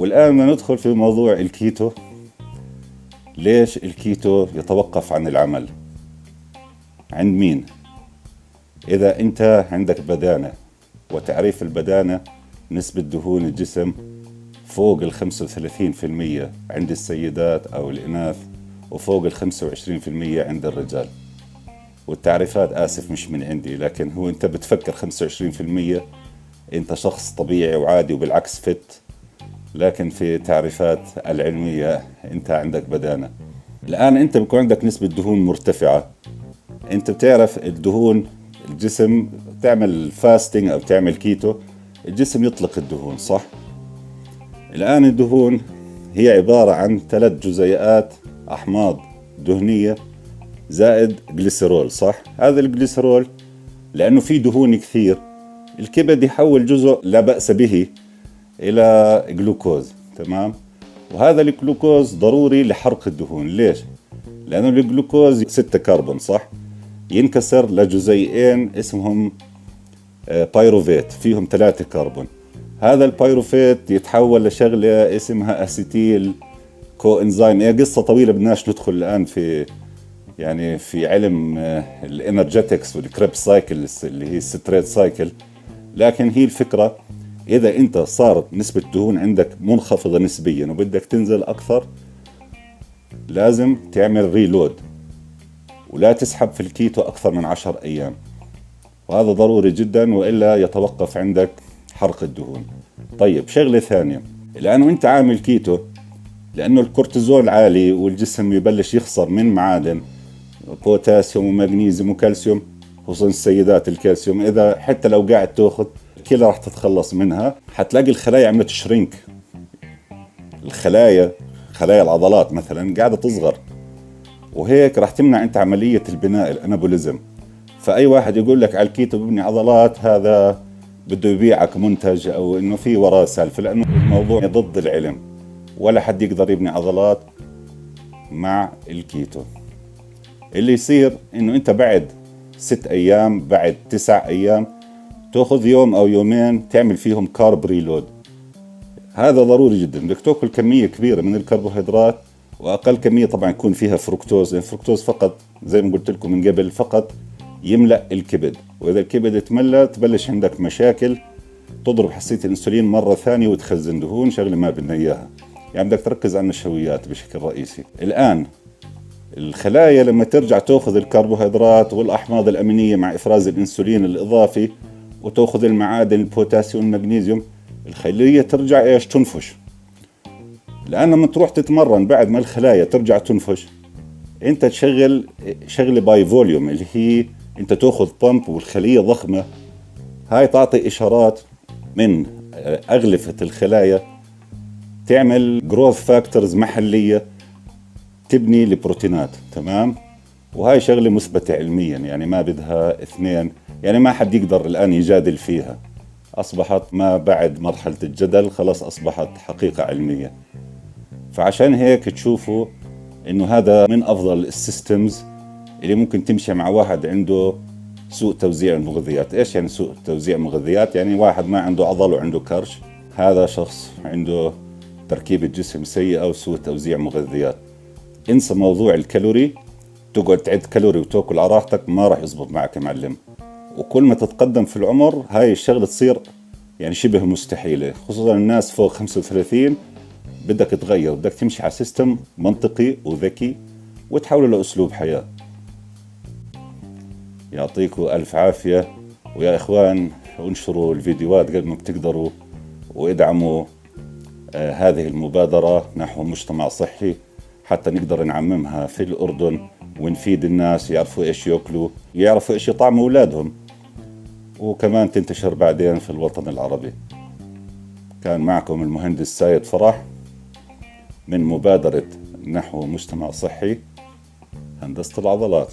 والآن ندخل في موضوع الكيتو. ليش الكيتو يتوقف عن العمل؟ عند مين؟ إذا أنت عندك بدانة وتعريف البدانة نسبة دهون الجسم فوق ال 35% عند السيدات أو الإناث وفوق ال 25% عند الرجال. والتعريفات آسف مش من عندي لكن هو أنت بتفكر 25% أنت شخص طبيعي وعادي وبالعكس fit. لكن في تعريفات العلمية أنت عندك بدانة الآن أنت بيكون عندك نسبة دهون مرتفعة أنت بتعرف الدهون الجسم تعمل fasting أو تعمل كيتو الجسم يطلق الدهون صح؟ الآن الدهون هي عبارة عن ثلاث جزيئات أحماض دهنية زائد جليسرول صح؟ هذا الجليسرول لأنه في دهون كثير الكبد يحول جزء لا بأس به إلى جلوكوز تمام؟ وهذا الجلوكوز ضروري لحرق الدهون ليش؟ لأنه الجلوكوز ستة كربون صح؟ ينكسر لجزيئين اسمهم pyruvate آه، فيهم ثلاثة كربون هذا ال pyruvate يتحول لشغلة اسمها acetyl coenzyme هي قصة طويلة بدناش ندخل الآن في يعني في علم آه، ال energetics وال Krebs cycle اللي هي ال citrate cycle لكن هي الفكرة إذا أنت صارت نسبة الدهون عندك منخفضة نسبيا وبدك تنزل أكثر لازم تعمل reload ولا تسحب في الكيتو أكثر من عشر أيام. وهذا ضروري جدا وإلا يتوقف عندك حرق الدهون. طيب شغلة ثانية. الآن وأنت عامل كيتو لأنه الكورتيزول عالي والجسم يبلش يخسر من معادن بوتاسيوم ومغنيسيوم وكالسيوم خصوصا السيدات الكالسيوم. إذا حتى لو قاعد تأخذ كلها راح تتخلص منها. حتلاقي الخلايا عملت shrink الخلايا خلايا العضلات مثلا قاعدة تصغر. وهيك راح تمنع أنت عملية البناء ال anabolism. فأي واحد يقول لك على الكيتو ببني عضلات هذا بده يبيعك منتج أو إنه في وراه سالفه لأنه الموضوع ضد العلم. ولا حد يقدر يبني عضلات مع الكيتو. اللي يصير إنه أنت بعد ست أيام بعد تسع أيام تأخذ يوم أو يومين تعمل فيهم carb reload هذا ضروري جدا. بدك تأكل كمية كبيرة من الكربوهيدرات وأقل كمية طبعا يكون فيها فركتوز الفركتوز فقط زي ما قلت لكم من قبل فقط يملأ الكبد. وإذا الكبد تملى تبلش عندك مشاكل تضرب حساسيه الإنسولين مرة ثانية وتخزن دهون شغلة ما بدنا إياها. يعني بدك تركز على النشويات بشكل رئيسي. الآن الخلايا لما ترجع تأخذ الكربوهيدرات والأحماض الأمينية مع إفراز الإنسولين الإضافي وتأخذ المعادن البوتاسيوم والمغنيسيوم الخلية ترجع إيش؟ تنفش. لأن لما تروح تتمرن بعد ما الخلايا ترجع تنفش أنت تشغل شغلة by volume اللي هي أنت تأخذ pump والخلية ضخمة. هاي تعطي إشارات من أغلفة الخلايا تعمل growth factors محلية تبني البروتينات تمام؟ وهاي شغلة مثبتة علميا يعني ما بدها اثنين. يعني ما حد يقدر الآن يجادل فيها. أصبحت ما بعد مرحلة الجدل خلاص أصبحت حقيقة علمية. فعشان هيك تشوفوا إنه هذا من أفضل ال systems اللي ممكن تمشي مع واحد عنده سوء توزيع المغذيات. إيش يعني سوء توزيع المغذيات يعني واحد ما عنده عضل وعنده كرش. هذا شخص عنده تركيبة جسم سيئة وسوء توزيع مغذيات. انسى موضوع الكالوري. تقعد تعد كالوري وتأكل على راحتك ما راح يزبط معك يا معلم. وكل ما تتقدم في العمر هاي الشغلة تصير يعني شبه مستحيلة خصوصا الناس فوق 35 بدك تغير بدك تمشي على سيستم منطقي وذكي وتحوله لأسلوب حياة. يعطيكم ألف عافية. ويا إخوان انشروا الفيديوهات قد ما بتقدروا وادعموا آه هذه المبادرة نحو مجتمع صحي حتى نقدر نعممها في الأردن ونفيد الناس يعرفوا إيش يأكلوا يعرفوا إيش يطعموا أولادهم. وكمان تنتشر بعدين في الوطن العربي. كان معكم المهندس سايد فرح من مبادرة نحو مجتمع صحي هندسة العضلات.